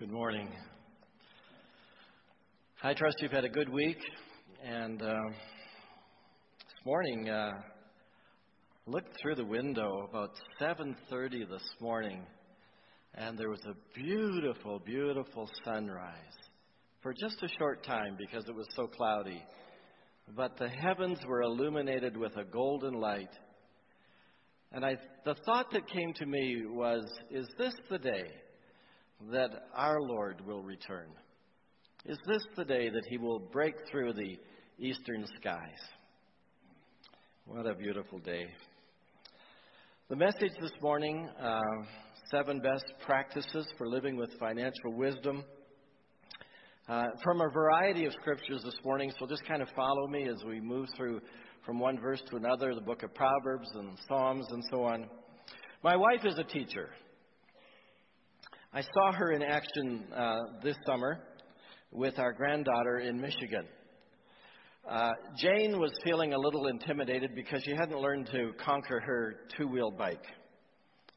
Good morning. I trust you've had a good week. And uh, this morning, uh, looked through the window about 7:30 this morning, and there was a beautiful, beautiful sunrise for just a short time because it was so cloudy. But the heavens were illuminated with a golden light. And I, the thought that came to me was, is this the day that our Lord will return? Is this the day that he will break through the eastern skies? What a beautiful day. The message this morning uh, seven best practices for living with financial wisdom. Uh, from a variety of scriptures this morning, so just kind of follow me as we move through from one verse to another, the book of Proverbs and Psalms and so on. My wife is a teacher. I saw her in action uh, this summer with our granddaughter in Michigan. Uh, Jane was feeling a little intimidated because she hadn't learned to conquer her two wheel bike.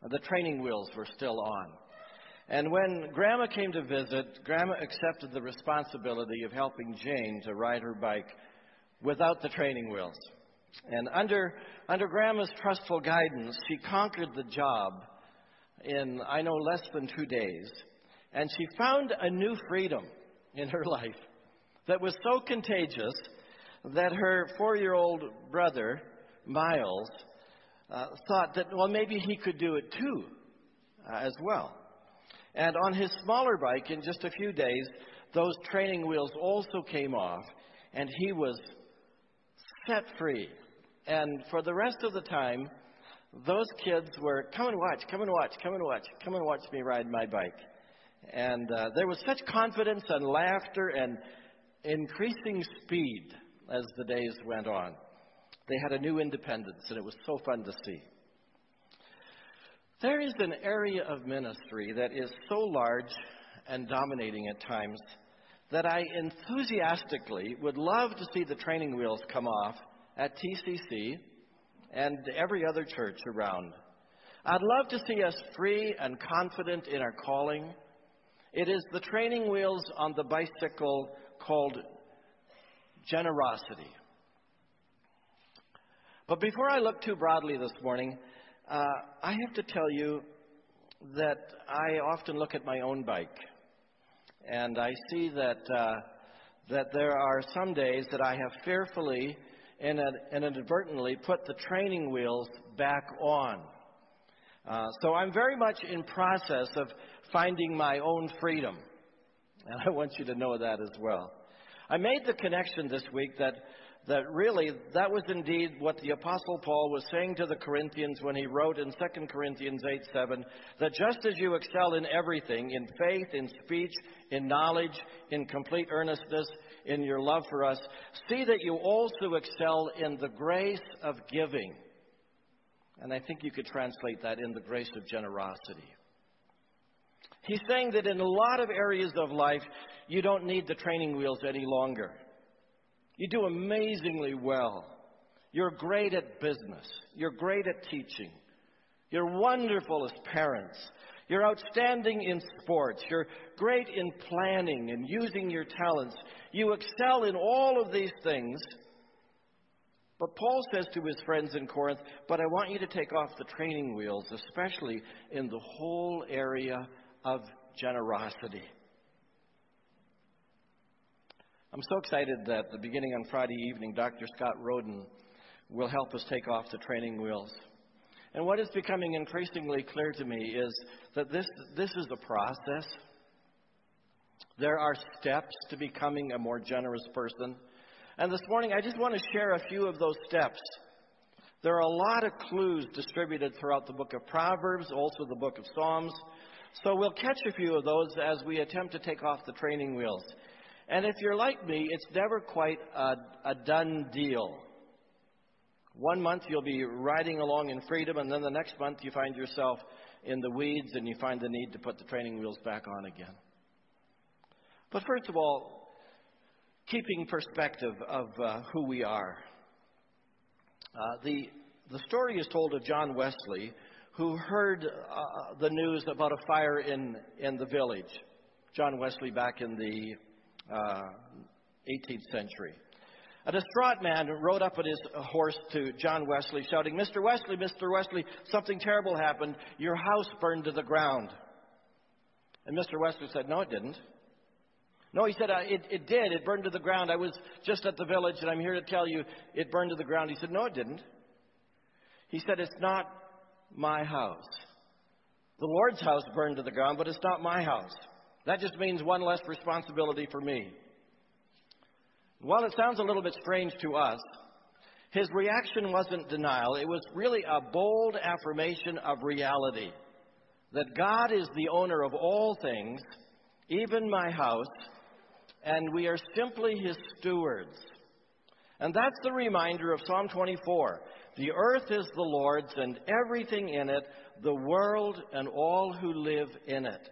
The training wheels were still on. And when Grandma came to visit, Grandma accepted the responsibility of helping Jane to ride her bike without the training wheels. And under, under Grandma's trustful guidance, she conquered the job in, I know, less than two days. And she found a new freedom in her life that was so contagious that her four year old brother, Miles, uh, thought that, well, maybe he could do it too, uh, as well. And on his smaller bike, in just a few days, those training wheels also came off, and he was set free. And for the rest of the time, those kids were, come and watch, come and watch, come and watch, come and watch me ride my bike. And uh, there was such confidence and laughter and increasing speed as the days went on. They had a new independence, and it was so fun to see. There is an area of ministry that is so large and dominating at times that I enthusiastically would love to see the training wheels come off at TCC and every other church around. I'd love to see us free and confident in our calling. It is the training wheels on the bicycle called generosity. But before I look too broadly this morning, uh, I have to tell you that I often look at my own bike, and I see that uh, that there are some days that I have fearfully and, inadvertently put the training wheels back on. Uh, so I'm very much in process of finding my own freedom, and I want you to know that as well. I made the connection this week that that really that was indeed what the apostle Paul was saying to the Corinthians when he wrote in 2 Corinthians 8 7 that just as you excel in everything, in faith, in speech, in knowledge, in complete earnestness, in your love for us, see that you also excel in the grace of giving. And I think you could translate that in the grace of generosity. He's saying that in a lot of areas of life, you don't need the training wheels any longer. You do amazingly well. You're great at business. You're great at teaching. You're wonderful as parents. You're outstanding in sports. You're great in planning and using your talents. You excel in all of these things. But Paul says to his friends in Corinth, But I want you to take off the training wheels, especially in the whole area of generosity. I'm so excited that the beginning on Friday evening, Dr. Scott Rodin will help us take off the training wheels. And what is becoming increasingly clear to me is that this, this is a process. There are steps to becoming a more generous person. And this morning, I just want to share a few of those steps. There are a lot of clues distributed throughout the book of Proverbs, also the book of Psalms. So we'll catch a few of those as we attempt to take off the training wheels. And if you're like me, it's never quite a, a done deal. One month you'll be riding along in freedom, and then the next month you find yourself in the weeds and you find the need to put the training wheels back on again. But first of all, keeping perspective of uh, who we are. Uh, the, the story is told of John Wesley, who heard uh, the news about a fire in, in the village. John Wesley back in the uh, 18th century. A distraught man rode up on his horse to John Wesley, shouting, Mr. Wesley, Mr. Wesley, something terrible happened. Your house burned to the ground. And Mr. Wesley said, No, it didn't. No, he said, it, it did. It burned to the ground. I was just at the village, and I'm here to tell you it burned to the ground. He said, No, it didn't. He said, It's not my house. The Lord's house burned to the ground, but it's not my house. That just means one less responsibility for me. While it sounds a little bit strange to us, his reaction wasn't denial. It was really a bold affirmation of reality that God is the owner of all things, even my house, and we are simply his stewards. And that's the reminder of Psalm 24. The earth is the Lord's and everything in it, the world and all who live in it.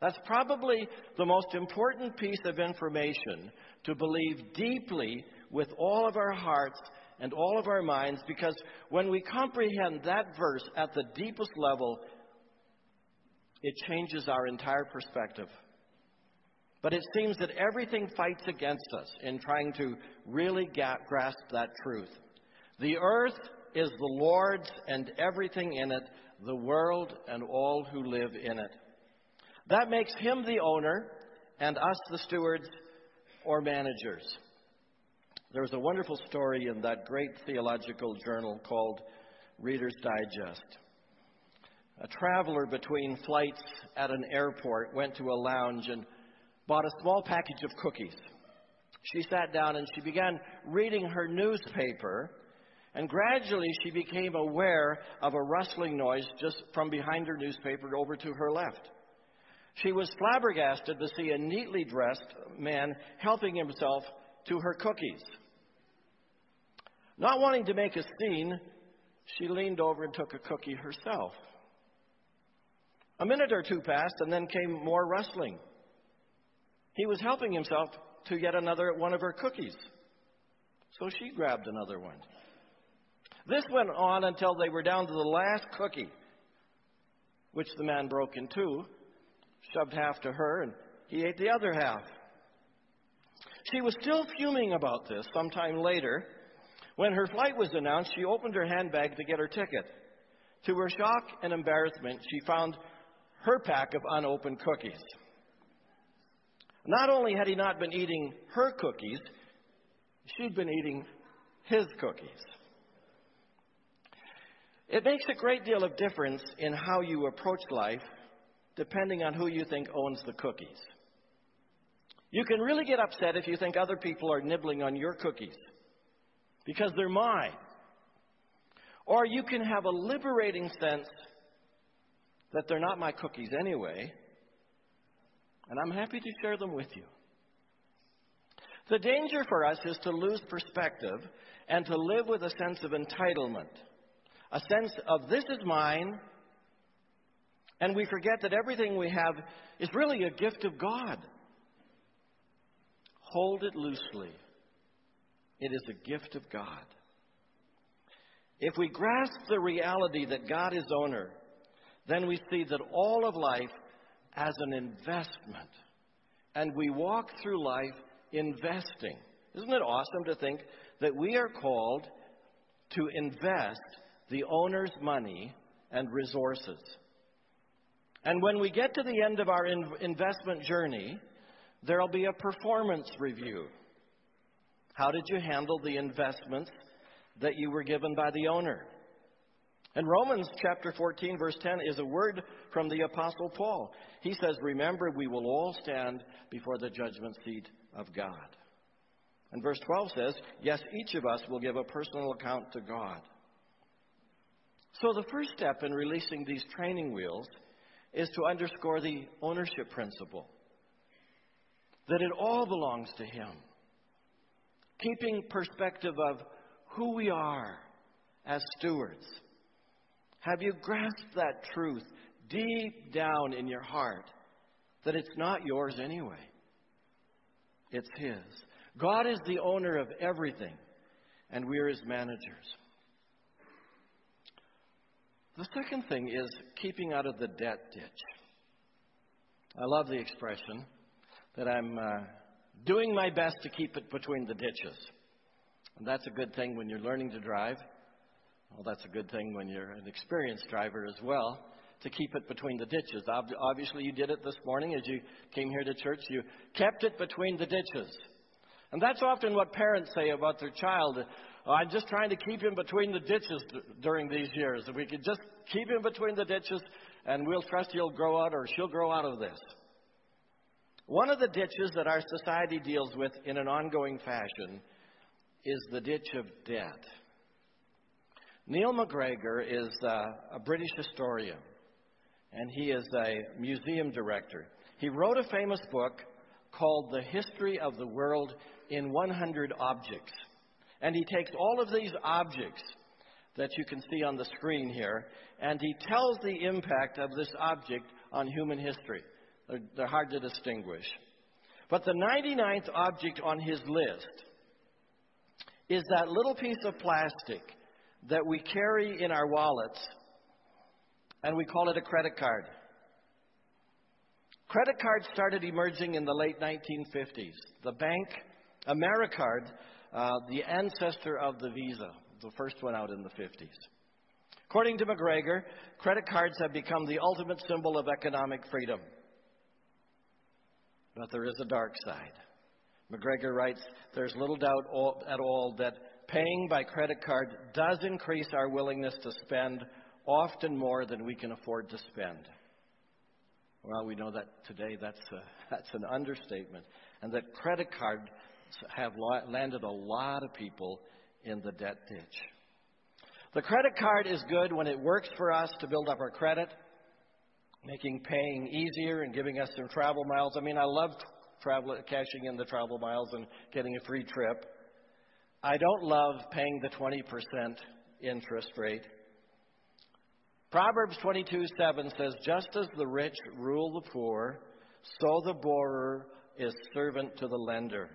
That's probably the most important piece of information to believe deeply with all of our hearts and all of our minds because when we comprehend that verse at the deepest level, it changes our entire perspective. But it seems that everything fights against us in trying to really grasp that truth. The earth is the Lord's and everything in it, the world and all who live in it. That makes him the owner and us the stewards or managers. There was a wonderful story in that great theological journal called Reader's Digest. A traveler between flights at an airport went to a lounge and bought a small package of cookies. She sat down and she began reading her newspaper, and gradually she became aware of a rustling noise just from behind her newspaper over to her left. She was flabbergasted to see a neatly dressed man helping himself to her cookies. Not wanting to make a scene, she leaned over and took a cookie herself. A minute or two passed, and then came more rustling. He was helping himself to yet another one of her cookies. So she grabbed another one. This went on until they were down to the last cookie, which the man broke in two shoved half to her, and he ate the other half. She was still fuming about this sometime later. When her flight was announced, she opened her handbag to get her ticket. To her shock and embarrassment, she found her pack of unopened cookies. Not only had he not been eating her cookies, she'd been eating his cookies. It makes a great deal of difference in how you approach life depending on who you think owns the cookies. You can really get upset if you think other people are nibbling on your cookies because they're mine. Or you can have a liberating sense that they're not my cookies anyway, and I'm happy to share them with you. The danger for us is to lose perspective and to live with a sense of entitlement, a sense of this is mine and we forget that everything we have is really a gift of God. Hold it loosely. It is a gift of God. If we grasp the reality that God is owner, then we see that all of life as an investment. And we walk through life investing. Isn't it awesome to think that we are called to invest the owner's money and resources? And when we get to the end of our investment journey, there'll be a performance review. How did you handle the investments that you were given by the owner? And Romans chapter 14, verse 10 is a word from the Apostle Paul. He says, Remember, we will all stand before the judgment seat of God. And verse 12 says, Yes, each of us will give a personal account to God. So the first step in releasing these training wheels is to underscore the ownership principle that it all belongs to Him. Keeping perspective of who we are as stewards. Have you grasped that truth deep down in your heart that it's not yours anyway? It's His. God is the owner of everything, and we are His managers. The second thing is keeping out of the debt ditch. I love the expression that I'm uh, doing my best to keep it between the ditches. And that's a good thing when you're learning to drive. Well, that's a good thing when you're an experienced driver as well, to keep it between the ditches. Obviously, you did it this morning as you came here to church. You kept it between the ditches. And that's often what parents say about their child. I'm just trying to keep him between the ditches during these years. If we could just keep him between the ditches, and we'll trust he'll grow out or she'll grow out of this. One of the ditches that our society deals with in an ongoing fashion is the ditch of debt. Neil MacGregor is uh, a British historian, and he is a museum director. He wrote a famous book called The History of the World in 100 Objects. And he takes all of these objects that you can see on the screen here, and he tells the impact of this object on human history. They're, they're hard to distinguish. But the 99th object on his list is that little piece of plastic that we carry in our wallets, and we call it a credit card. Credit cards started emerging in the late 1950s. The bank, Americard, uh, the ancestor of the Visa, the first one out in the 50s. According to MacGregor, credit cards have become the ultimate symbol of economic freedom. But there is a dark side. MacGregor writes There's little doubt at all that paying by credit card does increase our willingness to spend often more than we can afford to spend. Well, we know that today that's, a, that's an understatement. And that credit cards have landed a lot of people in the debt ditch. The credit card is good when it works for us to build up our credit, making paying easier and giving us some travel miles. I mean, I love travel, cashing in the travel miles and getting a free trip. I don't love paying the 20% interest rate. Proverbs 22 7 says, Just as the rich rule the poor, so the borrower is servant to the lender.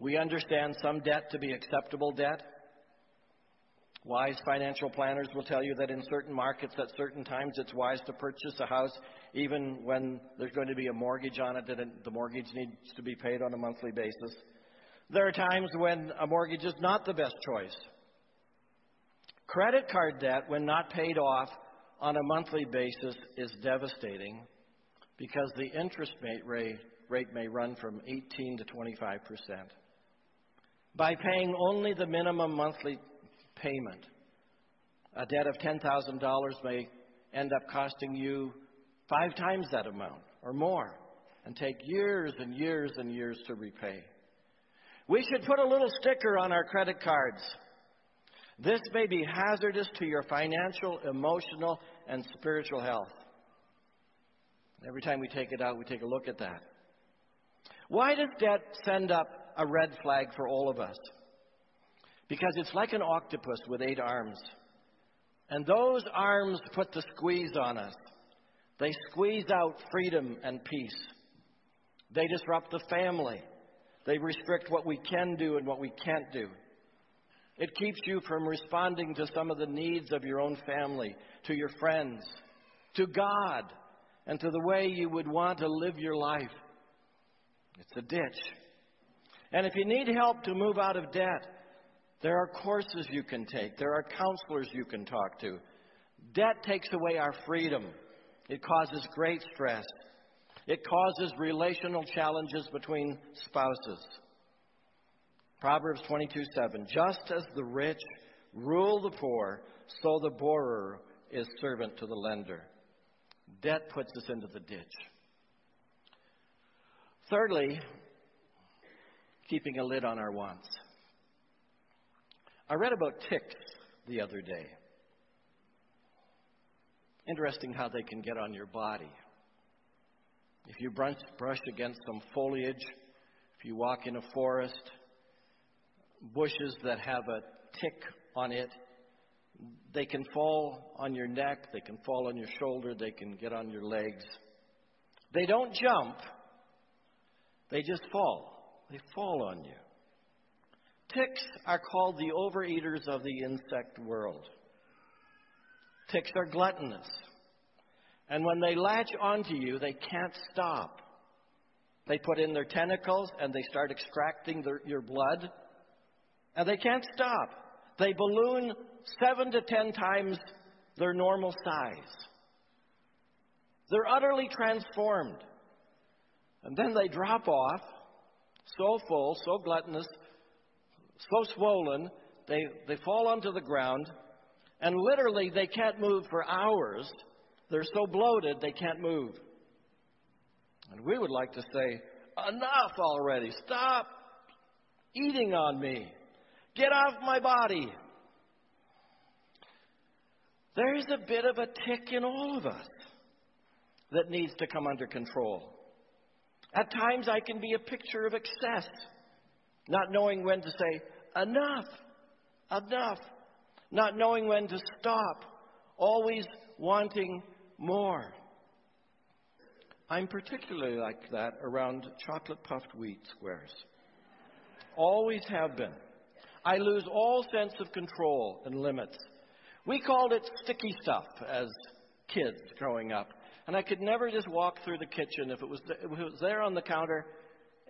We understand some debt to be acceptable debt. Wise financial planners will tell you that in certain markets at certain times it's wise to purchase a house even when there's going to be a mortgage on it and the mortgage needs to be paid on a monthly basis. There are times when a mortgage is not the best choice. Credit card debt, when not paid off on a monthly basis, is devastating because the interest rate, rate may run from 18 to 25 percent by paying only the minimum monthly payment. A debt of $10,000 may end up costing you five times that amount or more and take years and years and years to repay. We should put a little sticker on our credit cards. This may be hazardous to your financial, emotional, and spiritual health. Every time we take it out, we take a look at that. Why does debt send up a red flag for all of us. Because it's like an octopus with eight arms. And those arms put the squeeze on us. They squeeze out freedom and peace. They disrupt the family. They restrict what we can do and what we can't do. It keeps you from responding to some of the needs of your own family, to your friends, to God, and to the way you would want to live your life. It's a ditch. And if you need help to move out of debt, there are courses you can take, there are counselors you can talk to. Debt takes away our freedom, it causes great stress, it causes relational challenges between spouses. Proverbs 22 7 Just as the rich rule the poor, so the borrower is servant to the lender. Debt puts us into the ditch. Thirdly, keeping a lid on our wants. I read about ticks the other day. Interesting how they can get on your body. If you brush, brush against some foliage, if you walk in a forest, bushes that have a tick on it, they can fall on your neck, they can fall on your shoulder, they can get on your legs. They don't jump, they just fall. They fall on you. Ticks are called the overeaters of the insect world. Ticks are gluttonous. And when they latch onto you, they can't stop. They put in their tentacles and they start extracting their, your blood. And they can't stop. They balloon seven to ten times their normal size. They're utterly transformed. And then they drop off, so full, so gluttonous, so swollen, they, they fall onto the ground, and literally they can't move for hours. They're so bloated they can't move. And we would like to say, Enough already! Stop eating on me! Get off my body! There's a bit of a tick in all of us that needs to come under control. At times, I can be a picture of excess, not knowing when to say, enough, enough, not knowing when to stop, always wanting more. I'm particularly like that around chocolate puffed wheat squares. Always have been. I lose all sense of control and limits. We called it sticky stuff as kids growing up. And I could never just walk through the kitchen if it was, if it was there on the counter.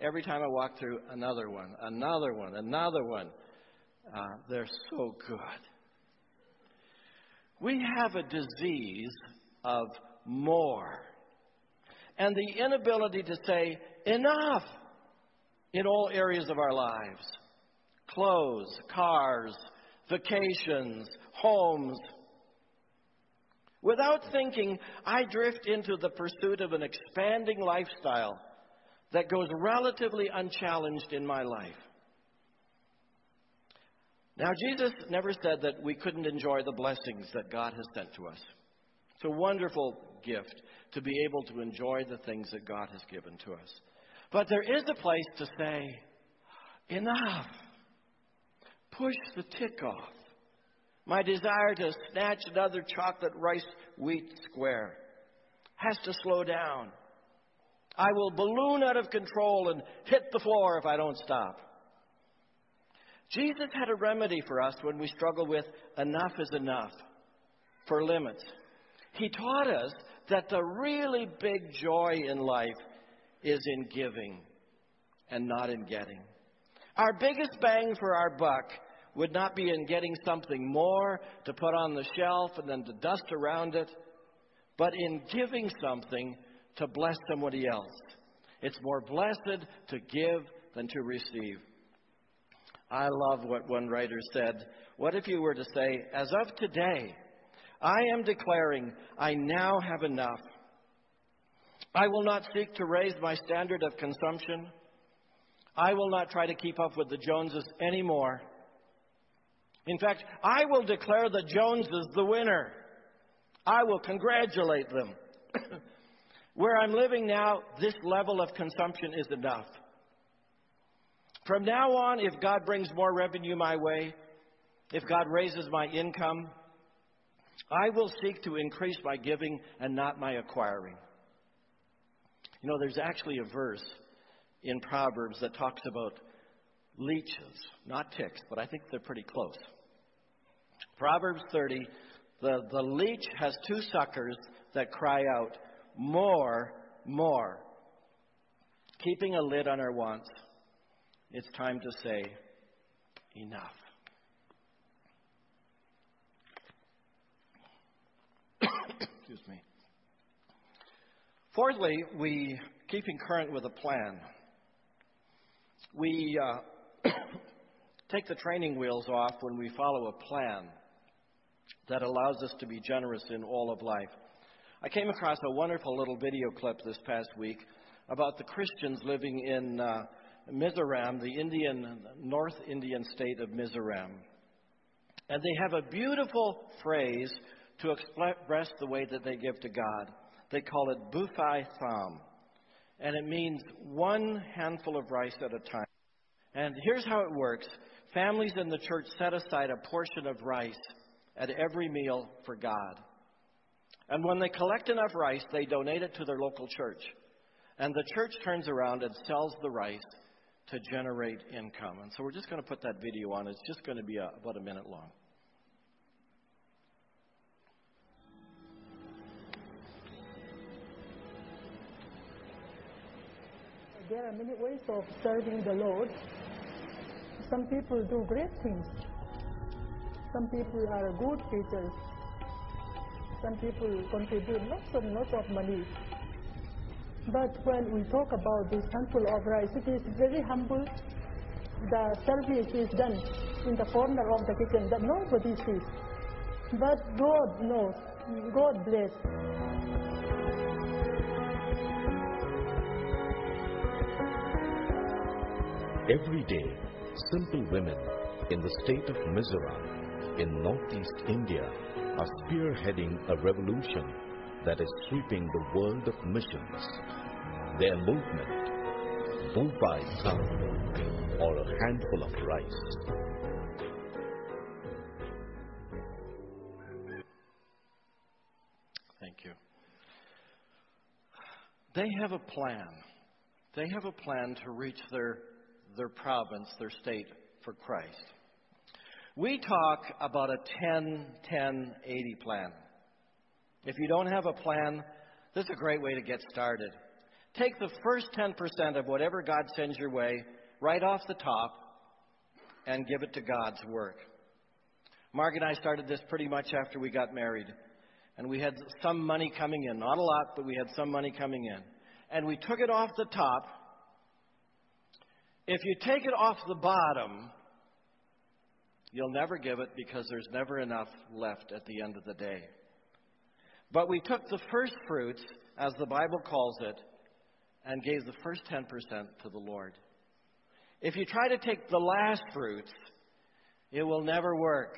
Every time I walked through, another one, another one, another one. Uh, they're so good. We have a disease of more and the inability to say enough in all areas of our lives clothes, cars, vacations, homes. Without thinking, I drift into the pursuit of an expanding lifestyle that goes relatively unchallenged in my life. Now, Jesus never said that we couldn't enjoy the blessings that God has sent to us. It's a wonderful gift to be able to enjoy the things that God has given to us. But there is a place to say, enough. Push the tick off. My desire to snatch another chocolate rice wheat square has to slow down. I will balloon out of control and hit the floor if I don't stop. Jesus had a remedy for us when we struggle with enough is enough, for limits. He taught us that the really big joy in life is in giving and not in getting. Our biggest bang for our buck would not be in getting something more to put on the shelf and then to dust around it, but in giving something to bless somebody else. It's more blessed to give than to receive. I love what one writer said. What if you were to say, as of today, I am declaring I now have enough. I will not seek to raise my standard of consumption. I will not try to keep up with the Joneses anymore. In fact, I will declare the Joneses the winner. I will congratulate them. Where I'm living now, this level of consumption is enough. From now on, if God brings more revenue my way, if God raises my income, I will seek to increase my giving and not my acquiring. You know, there's actually a verse in Proverbs that talks about leeches, not ticks, but I think they're pretty close. Proverbs 30 the, the leech has two suckers that cry out, More, more. Keeping a lid on our wants, it's time to say, Enough. Excuse me. Fourthly, we keeping current with a plan. We uh, take the training wheels off when we follow a plan that allows us to be generous in all of life. I came across a wonderful little video clip this past week about the Christians living in uh, Mizoram, the Indian North Indian state of Mizoram. And they have a beautiful phrase to express the way that they give to God. They call it Bufai Tham. And it means one handful of rice at a time. And here's how it works families in the church set aside a portion of rice at every meal for God. And when they collect enough rice, they donate it to their local church. And the church turns around and sells the rice to generate income. And so we're just going to put that video on. It's just going to be a, about a minute long. There are many ways of serving the Lord. Some people do great things. Some people are good teachers. Some people contribute lots and lots of money. But when we talk about this handful of rice, it is very humble. The service is done in the corner of the kitchen that nobody sees. But God knows. God bless. Every day, simple women in the state of Mizoram in northeast India are spearheading a revolution that is sweeping the world of missions. Their movement, Bhupai Thang, or a handful of rice. Thank you. They have a plan. They have a plan to reach their, their province, their state for Christ. We talk about a 10 10 80 plan. If you don't have a plan, this is a great way to get started. Take the first 10% of whatever God sends your way right off the top and give it to God's work. Mark and I started this pretty much after we got married. And we had some money coming in. Not a lot, but we had some money coming in. And we took it off the top. If you take it off the bottom, you'll never give it because there's never enough left at the end of the day. But we took the first fruits, as the Bible calls it, and gave the first 10% to the Lord. If you try to take the last fruits, it will never work.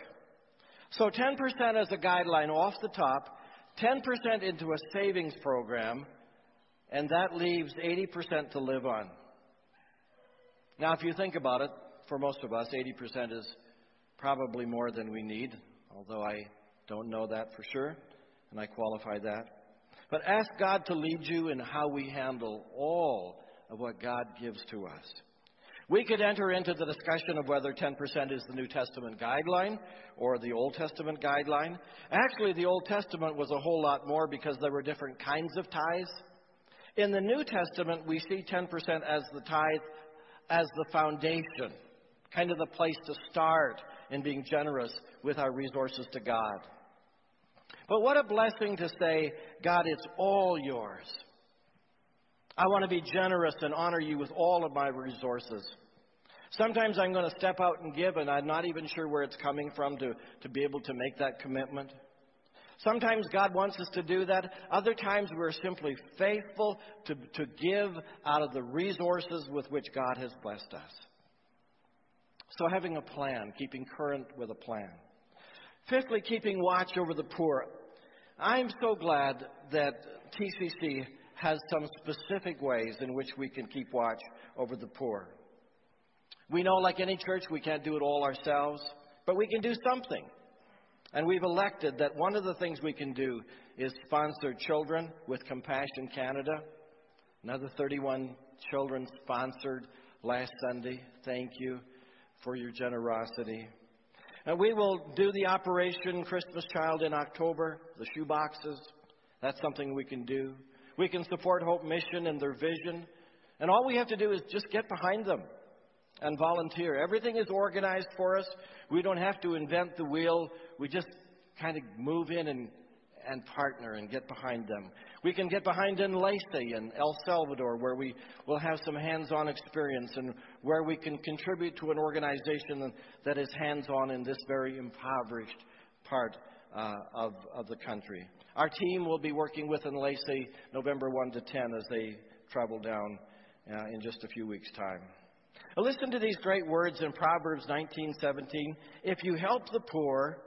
So 10% as a guideline off the top, 10% into a savings program, and that leaves 80% to live on. Now, if you think about it, for most of us, 80% is probably more than we need, although I don't know that for sure, and I qualify that. But ask God to lead you in how we handle all of what God gives to us. We could enter into the discussion of whether 10% is the New Testament guideline or the Old Testament guideline. Actually, the Old Testament was a whole lot more because there were different kinds of tithes. In the New Testament, we see 10% as the tithe, as the foundation, kind of the place to start in being generous with our resources to God. But what a blessing to say, God, it's all yours. I want to be generous and honor you with all of my resources. Sometimes I'm going to step out and give, and I'm not even sure where it's coming from to, to be able to make that commitment. Sometimes God wants us to do that. Other times we're simply faithful to, to give out of the resources with which God has blessed us. So having a plan, keeping current with a plan. Fifthly, keeping watch over the poor. I'm so glad that TCC has some specific ways in which we can keep watch over the poor. We know, like any church, we can't do it all ourselves, but we can do something. And we've elected that one of the things we can do is sponsor children with Compassion Canada. Another 31 children sponsored last Sunday. Thank you for your generosity. And we will do the Operation Christmas Child in October, the shoe boxes. That's something we can do. We can support Hope Mission and their vision. And all we have to do is just get behind them and volunteer. Everything is organized for us. We don't have to invent the wheel. We just kind of move in and, and partner and get behind them. We can get behind in El Salvador, where we will have some hands on experience and where we can contribute to an organization that is hands on in this very impoverished part uh, of, of the country. Our team will be working with Enlace November 1 to 10 as they travel down uh, in just a few weeks' time. Now listen to these great words in Proverbs 19:17. If you help the poor,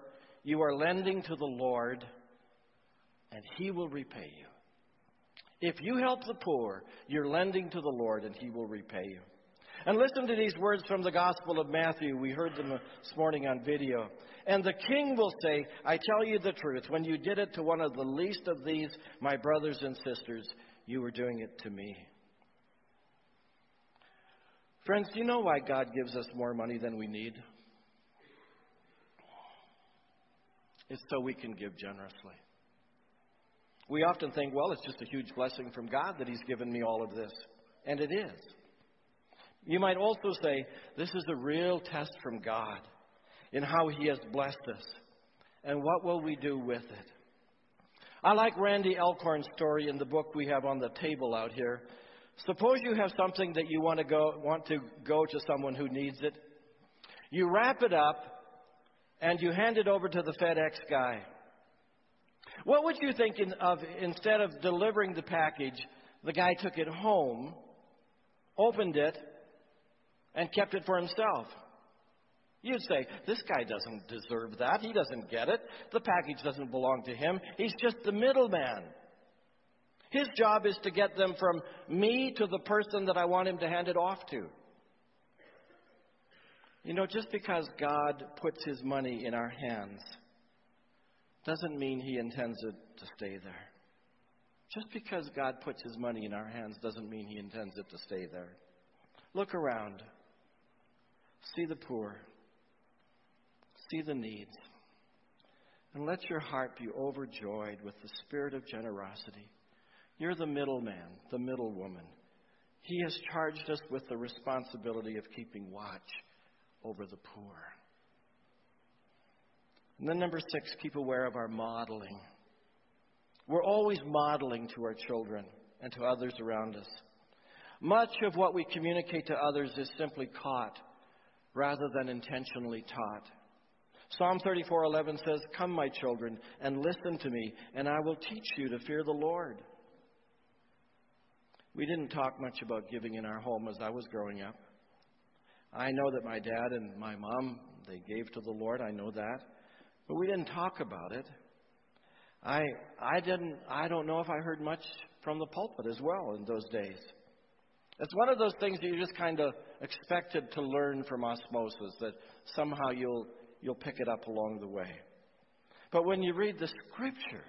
you are lending to the Lord, and He will repay you. If you help the poor, you're lending to the Lord, and He will repay you. And listen to these words from the Gospel of Matthew. We heard them this morning on video. And the king will say, I tell you the truth, when you did it to one of the least of these, my brothers and sisters, you were doing it to me. Friends, do you know why God gives us more money than we need? It's so we can give generously. We often think, well, it's just a huge blessing from God that He's given me all of this. And it is. You might also say, this is a real test from God in how He has blessed us. And what will we do with it? I like Randy Alcorn's story in the book we have on the table out here. Suppose you have something that you want to go, want to go to someone who needs it. You wrap it up and you hand it over to the FedEx guy. What would you think in, of instead of delivering the package, the guy took it home, opened it, and kept it for himself? You'd say, this guy doesn't deserve that. He doesn't get it. The package doesn't belong to him. He's just the middleman. His job is to get them from me to the person that I want him to hand it off to. You know, just because God puts his money in our hands doesn't mean he intends it to stay there. Just because God puts his money in our hands doesn't mean he intends it to stay there. Look around. See the poor see the needs. And let your heart be overjoyed with the spirit of generosity. You're the middleman, the middlewoman. He has charged us with the responsibility of keeping watch over the poor. And then, number six, keep aware of our modeling. We're always modeling to our children and to others around us. Much of what we communicate to others is simply caught rather than intentionally taught. Psalm 34:11 says, "Come, my children, and listen to me, and I will teach you to fear the Lord." We didn't talk much about giving in our home as I was growing up. I know that my dad and my mom, they gave to the Lord, I know that. But we didn't talk about it. I I didn't I don't know if I heard much from the pulpit as well in those days. It's one of those things that you just kind of expected to learn from osmosis that somehow you'll you'll pick it up along the way. But when you read the scripture,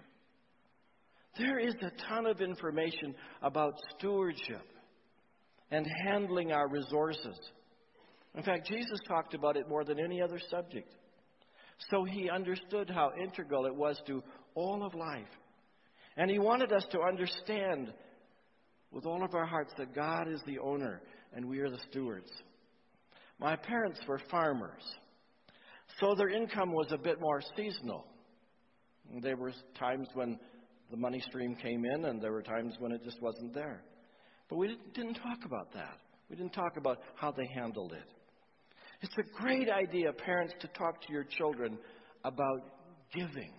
there is a ton of information about stewardship and handling our resources. In fact, Jesus talked about it more than any other subject. So he understood how integral it was to all of life. And he wanted us to understand with all of our hearts that God is the owner and we are the stewards. My parents were farmers. So their income was a bit more seasonal. There were times when the money stream came in, and there were times when it just wasn't there. But we didn't talk about that. We didn't talk about how they handled it. It's a great idea, parents, to talk to your children about giving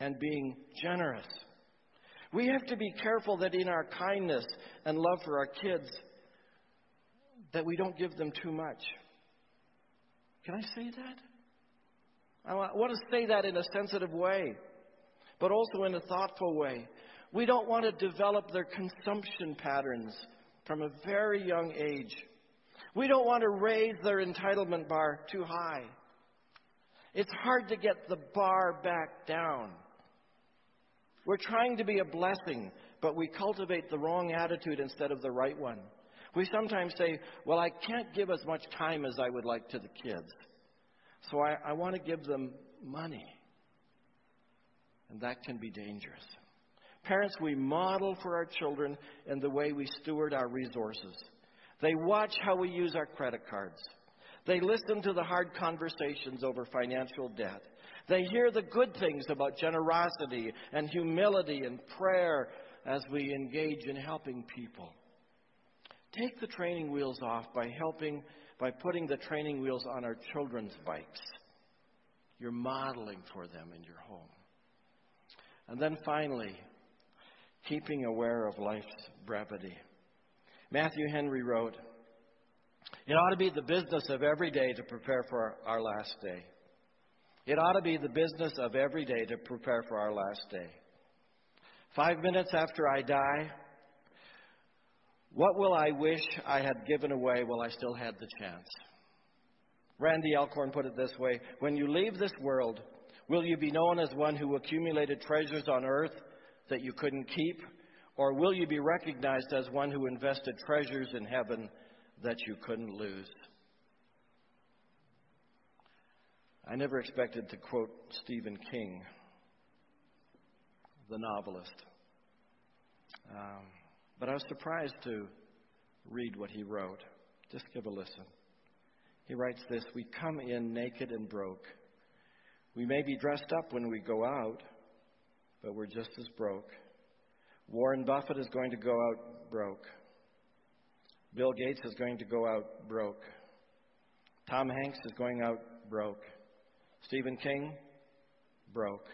and being generous. We have to be careful that in our kindness and love for our kids that we don't give them too much. Can I say that? I want to say that in a sensitive way, but also in a thoughtful way. We don't want to develop their consumption patterns from a very young age. We don't want to raise their entitlement bar too high. It's hard to get the bar back down. We're trying to be a blessing, but we cultivate the wrong attitude instead of the right one. We sometimes say, Well, I can't give as much time as I would like to the kids. So I, I want to give them money. And that can be dangerous. Parents, we model for our children in the way we steward our resources. They watch how we use our credit cards. They listen to the hard conversations over financial debt. They hear the good things about generosity and humility and prayer as we engage in helping people. Take the training wheels off by helping by putting the training wheels on our children's bikes. You're modeling for them in your home. And then finally, keeping aware of life's brevity. Matthew Henry wrote, It ought to be the business of every day to prepare for our last day. It ought to be the business of every day to prepare for our last day. Five minutes after I die, what will I wish I had given away while I still had the chance? Randy Alcorn put it this way When you leave this world, will you be known as one who accumulated treasures on earth that you couldn't keep? Or will you be recognized as one who invested treasures in heaven that you couldn't lose? I never expected to quote Stephen King, the novelist. Um, but I was surprised to read what he wrote. Just give a listen. He writes this We come in naked and broke. We may be dressed up when we go out, but we're just as broke. Warren Buffett is going to go out broke. Bill Gates is going to go out broke. Tom Hanks is going out broke. Stephen King, broke.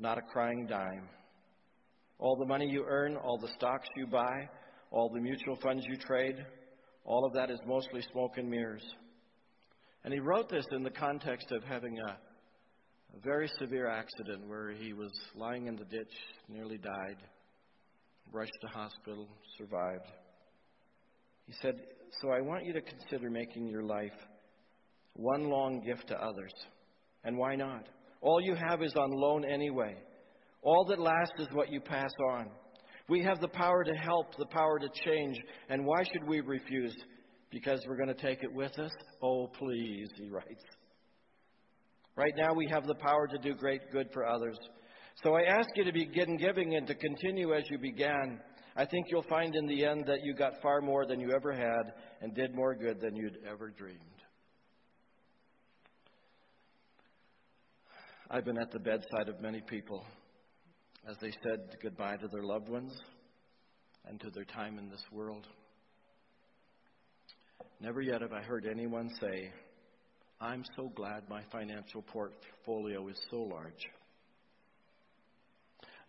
Not a crying dime. All the money you earn, all the stocks you buy, all the mutual funds you trade, all of that is mostly smoke and mirrors. And he wrote this in the context of having a, a very severe accident where he was lying in the ditch, nearly died, rushed to hospital, survived. He said, So I want you to consider making your life one long gift to others. And why not? All you have is on loan anyway. All that lasts is what you pass on. We have the power to help, the power to change, and why should we refuse? Because we're going to take it with us? Oh, please, he writes. Right now, we have the power to do great good for others. So I ask you to begin giving and to continue as you began. I think you'll find in the end that you got far more than you ever had and did more good than you'd ever dreamed. I've been at the bedside of many people as they said goodbye to their loved ones and to their time in this world. Never yet have I heard anyone say, I'm so glad my financial portfolio is so large.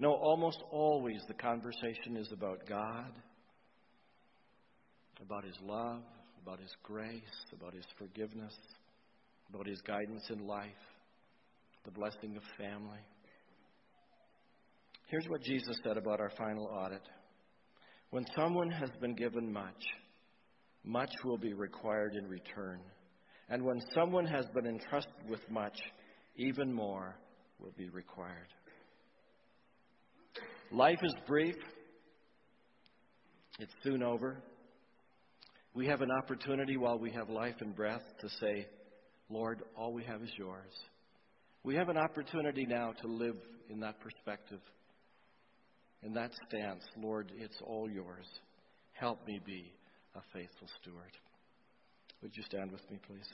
No, almost always the conversation is about God, about His love, about His grace, about His forgiveness, about His guidance in life, the blessing of family. Here's what Jesus said about our final audit When someone has been given much, much will be required in return. And when someone has been entrusted with much, even more will be required. Life is brief, it's soon over. We have an opportunity while we have life and breath to say, Lord, all we have is yours. We have an opportunity now to live in that perspective in that stance, Lord, it's all yours. Help me be a faithful steward. Would you stand with me, please?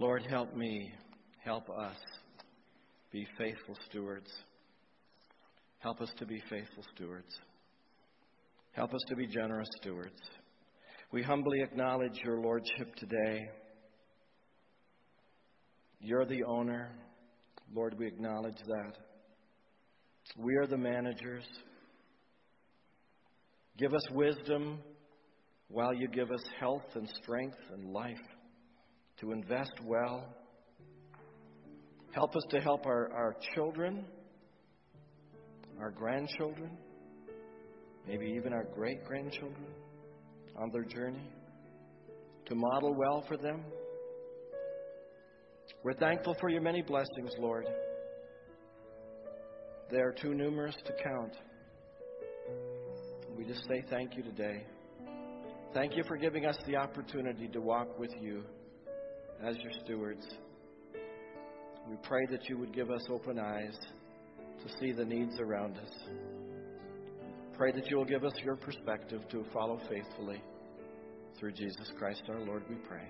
Lord, help me, help us be faithful stewards. Help us to be faithful stewards. Help us to be generous stewards. We humbly acknowledge your Lordship today. You're the owner. Lord, we acknowledge that. We are the managers. Give us wisdom while you give us health and strength and life to invest well. Help us to help our, our children, our grandchildren, maybe even our great grandchildren on their journey, to model well for them. We're thankful for your many blessings, Lord. They are too numerous to count. We just say thank you today. Thank you for giving us the opportunity to walk with you as your stewards. We pray that you would give us open eyes to see the needs around us. Pray that you will give us your perspective to follow faithfully. Through Jesus Christ our Lord, we pray.